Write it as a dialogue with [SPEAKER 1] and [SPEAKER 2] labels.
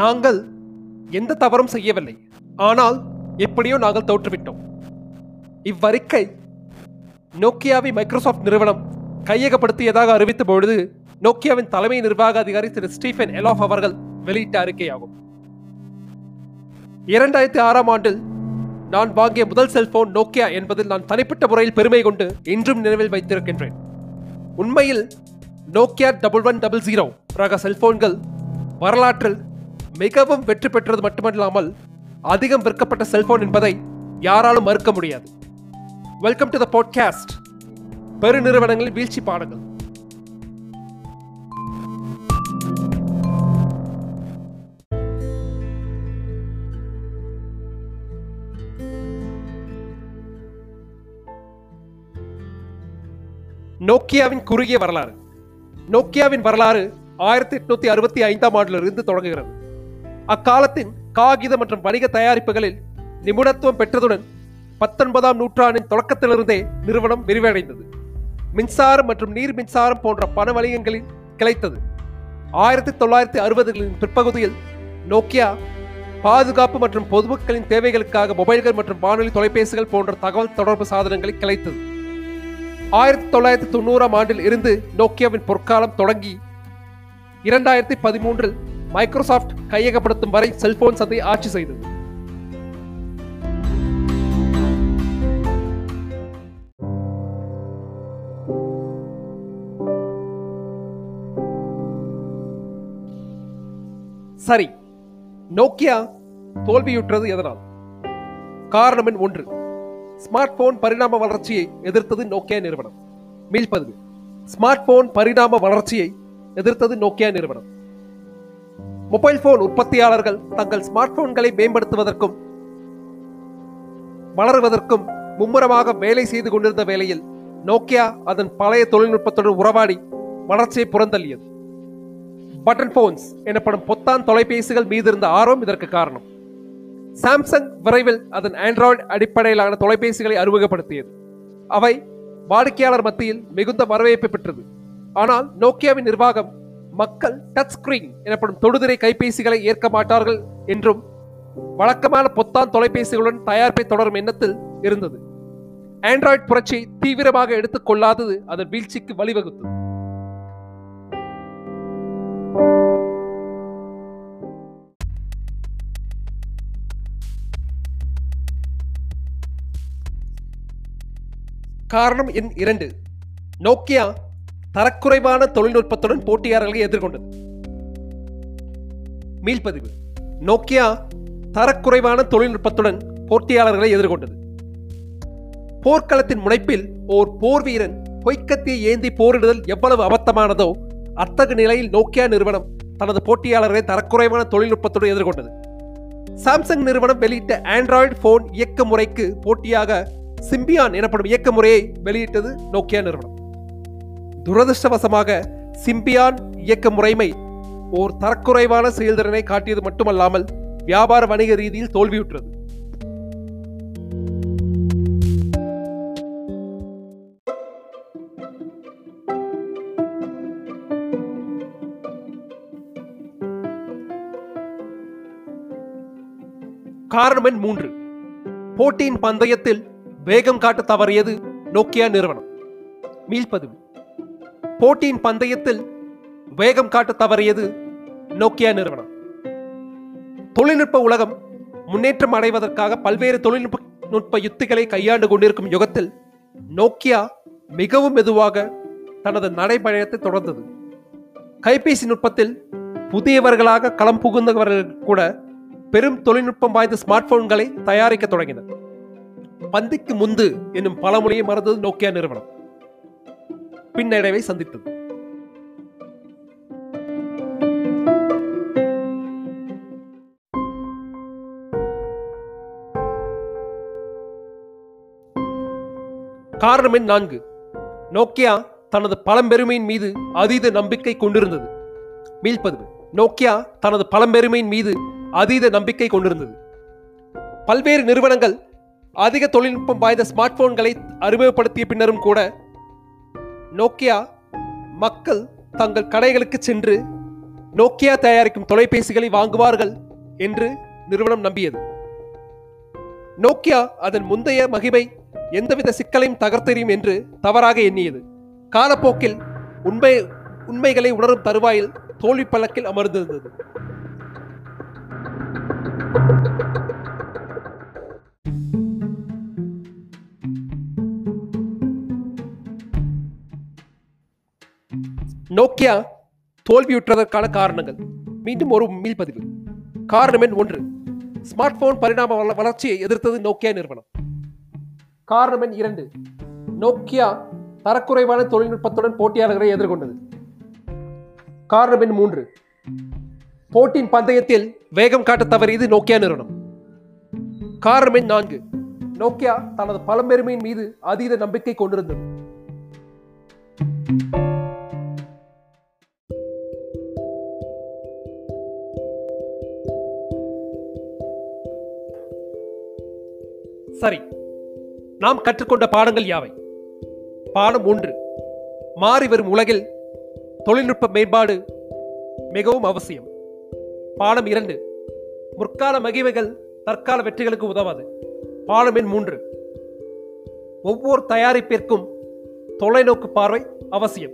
[SPEAKER 1] நாங்கள் எந்த தவறும் செய்யவில்லை. ஆனால் எப்படியோ நாங்கள் தோற்றுவிட்டோம். இவ்வறிக்கை நோக்கியாவை மைக்ரோசாஃப்ட் நிறுவனம் கையகப்படுத்தியதாக அறிவித்த பொழுது நோக்கியாவின் தலைமை நிர்வாக அதிகாரி திரு ஸ்டீஃபன் எலாஃப் அவர்கள் வெளியிட்ட அறிக்கையாகும். இரண்டாயிரத்தி ஆறாம் ஆண்டில் நான் வாங்கிய முதல் செல்போன் நோக்கியா என்பதில் நான் தனிப்பட்ட முறையில் பெருமை கொண்டு இன்றும் நினைவில் வைத்திருக்கின்றேன். உண்மையில் Nokia double one double zero ரக செல்போன்கள் வரலாற்றில் மிகவும் வெற்றி பெற்றது மட்டுமல்லாமல் அதிகம் விற்கப்பட்ட செல்போன் என்பதை யாராலும் மறுக்க முடியாது. வெல்கம் டு த பாட்காஸ்ட் பெருநிறுவனங்களின் வீழ்ச்சி பாடங்கள். நோக்கியாவின் குறுகிய வரலாறு. நோக்கியாவின் வரலாறு ஆயிரத்தி எட்நூத்தி அறுபத்தி ஐந்தாம் ஆண்டிலிருந்து தொடங்குகிறது. அக்காலத்தின் காகித மற்றும் வணிக தயாரிப்புகளில் நிபுணத்துவம் பெற்றதுடன் பத்தொன்பதாம் நூற்றாண்டின் தொடக்கத்திலிருந்தே நிறுவனம் விரிவடைந்தது. மின்சாரம் மற்றும் நீர் மின்சாரம் போன்ற பண வணிகங்களில் கிளைத்தது. ஆயிரத்தி தொள்ளாயிரத்தி அறுபதுகளின் பிற்பகுதியில் நோக்கியா பாதுகாப்பு மற்றும் பொதுமக்களின் தேவைகளுக்காக மொபைல்கள் மற்றும் வானொலி தொலைபேசிகள் போன்ற தகவல் தொடர்பு சாதனங்களை கிளைத்தது. ஆயிரத்தி தொள்ளாயிரத்தி தொண்ணூறாம் ஆண்டில் இருந்து நோக்கியாவின் பொற்காலம் தொடங்கி இரண்டாயிரத்தி பதிமூன்றில் மைக்ரோசாஃப்ட் கையகப்படுத்தும் வரை செல்போன் சந்தை ஆட்சி செய்தது. சரி நோக்கியா தோல்வியுற்றது எதனால்? காரணம் எண் ஒன்று. ஸ்மார்ட் போன் பரிணாம வளர்ச்சியை எதிர்த்தது நோக்கியா நிறுவனம்? மீள்பதிவு ஸ்மார்ட் போன் பரிணாம வளர்ச்சியை எதிர்த்தது நோக்கியா நிறுவனம்? மொபைல் போன் உற்பத்தியாளர்கள் தங்கள் ஸ்மார்ட் போன்களை மேம்படுத்துவதற்கும் வளருவதற்கும் மும்முரமாக வேலை செய்து கொண்டிருந்த வேளையில் நோக்கியா அதன் பழைய தொழில்நுட்பத்துடன் உறவாடி வளர்ச்சியை புறந்தள்ளியது. பட்டன் போன்ஸ் எனப்படும் பொத்தான் தொலைபேசிகள் மீது இருந்த ஆர்வம் இதற்கு காரணம். சாம்சங் விரைவில் அதன் ஆண்ட்ராய்டு அடிப்படையிலான தொலைபேசிகளை அறிமுகப்படுத்தியது. அவை வாடிக்கையாளர் மத்தியில் மிகுந்த வரவேற்பை பெற்றது. ஆனால் நோக்கியாவின் நிர்வாகம் மக்கள் டச் ஸ்கிரீன் எனப்படும் தொடுதிரை கைபேசிகளை ஏற்க மாட்டார்கள் என்றும் வழக்கமான பொத்தான் தொலைபேசிகளுடன் தயாரிப்பை தொடரும் எண்ணத்தில் இருந்தது. ஆண்ட்ராய்டு புரட்சியை தீவிரமாக எடுத்துக் கொள்ளாதது அதன் வீழ்ச்சிக்கு வழிவகுத்தது. காரணம் எண் இரண்டு. நோக்கியா தரக்குறைவான தொழில்நுட்பத்துடன் போட்டியாளர்களை எதிர்கொண்டது. மீள்பதிவு. நோக்கியா தரக்குறைவான தொழில்நுட்பத்துடன் போட்டியாளர்களை எதிர்கொண்டது. போர்க்களத்தின் முனைப்பில் ஓர் போர் வீரன் பொய்க்கத்தியை ஏந்தி போரிடுதல் எவ்வளவு அபத்தமானதோ அத்தகு நிலையில் நோக்கியா நிறுவனம் தனது போட்டியாளர்களை தரக்குறைவான தொழில்நுட்பத்துடன் எதிர்கொண்டது. சாம்சங் நிறுவனம் வெளியிட்ட ஆண்ட்ராய்டு போன் இயக்க முறைக்கு போட்டியாக சிம்பியான் எனப்படும் இயக்க முறையை வெளியிட்டது நோக்கியா நிறுவனம். துரதிருஷ்டவசமாக சிம்பியான் இயக்க முறைமை ஓர் தரக்குறைவான செயல்திறனை காட்டியது மட்டுமல்லாமல் வியாபார வணிக ரீதியில் தோல்வியுற்றது. காரணம் எண் மூன்று. போட்டியின் பந்தயத்தில் வேகம் காட்ட தவறியது நோக்கியா நிறுவனம். மீள்பதிவு போட்டியின் பந்தயத்தில் வேகம் காட்ட தவறியது நோக்கியா நிறுவனம். தொழில்நுட்ப உலகம் முன்னேற்றம் அடைவதற்காக பல்வேறு தொழில்நுட்ப நுட்ப யுத்திகளை கையாண்டு கொண்டிருக்கும் யுகத்தில் நோக்கியா மிகவும் மெதுவாக தனது நடைபயணத்தை தொடர்ந்தது. கைபேசி நுட்பத்தில் புதியவர்களாக களம் புகுந்தவர்கள் கூட பெரும் தொழில்நுட்பம் வாய்ந்த ஸ்மார்ட் போன்களை தயாரிக்க தொடங்கினர். பந்திக்கு முந்து என்னும் பழமொழியை மறந்தது நோக்கியா நிறுவனம். பின்னடைவை சந்தித்தது. காரணம் எண் நான்கு. நோக்கியா தனது பழம்பெருமையின் மீது அதீத நம்பிக்கை கொண்டிருந்தது. மீள்பதிவு நோக்கியா தனது பழம்பெருமையின் மீது அதீத நம்பிக்கை கொண்டிருந்தது. பல்வேறு நிறுவனங்கள் அதிக தொழில்நுட்பம் வாய்ந்த ஸ்மார்ட் போன்களை அறிமுகப்படுத்திய பின்னரும் கூட நோக்கியா மக்கள் தங்கள் கடைகளுக்கு சென்று நோக்கியா தயாரிக்கும் தொலைபேசிகளை வாங்குவார்கள் என்று நிறுவனம் நம்பியது. நோக்கியா அதன் முந்தைய மகிமை எந்தவித சிக்கலையும் தகர்த்தெறியும் என்று தவறாக எண்ணியது. காலப்போக்கில் உண்மை உண்மைகளை உணரும் தருவாயில் தோல்வி பழக்கில் அமர்ந்திருந்தது. நோக்கியா தோல்வியுற்றதற்கான காரணங்கள். மீண்டும் ஒரு மீள்பதிவு. காரணம் எண் ஒன்று. ஸ்மார்ட் போன் பரிணாம வள- வளர்ச்சியை எதிர்த்தது நோக்கியா நிறுவனம். காரணம் எண் இரண்டு. நோக்கியா தரக்குறைவான தொழில்நுட்பத்துடன் போட்டியாளர்களை எதிர்கொண்டது. காரணம் எண் மூன்று. போட்டியின் பந்தயத்தில் வேகம் காட்ட தவறியது நோக்கியா நிறுவனம். காரணம் எண் நான்கு. நோக்கியா தனது பழம்பெருமையின் மீது அதீத நம்பிக்கை கொண்டிருந்தது. நாம் கற்றுக்கொண்ட பாடங்கள் யாவை? பாடம் ஒன்று. மாறி வரும் உலகில் தொழில்நுட்ப மேம்பாடு மிகவும் அவசியம். பாடம் இரண்டு. முற்கால மகிமைகள் தற்கால வெற்றிகளுக்கு உதவாது. பாடம் எண் மூன்று. ஒவ்வொரு தயாரிப்பிற்கும் தொலைநோக்கு பார்வை அவசியம்.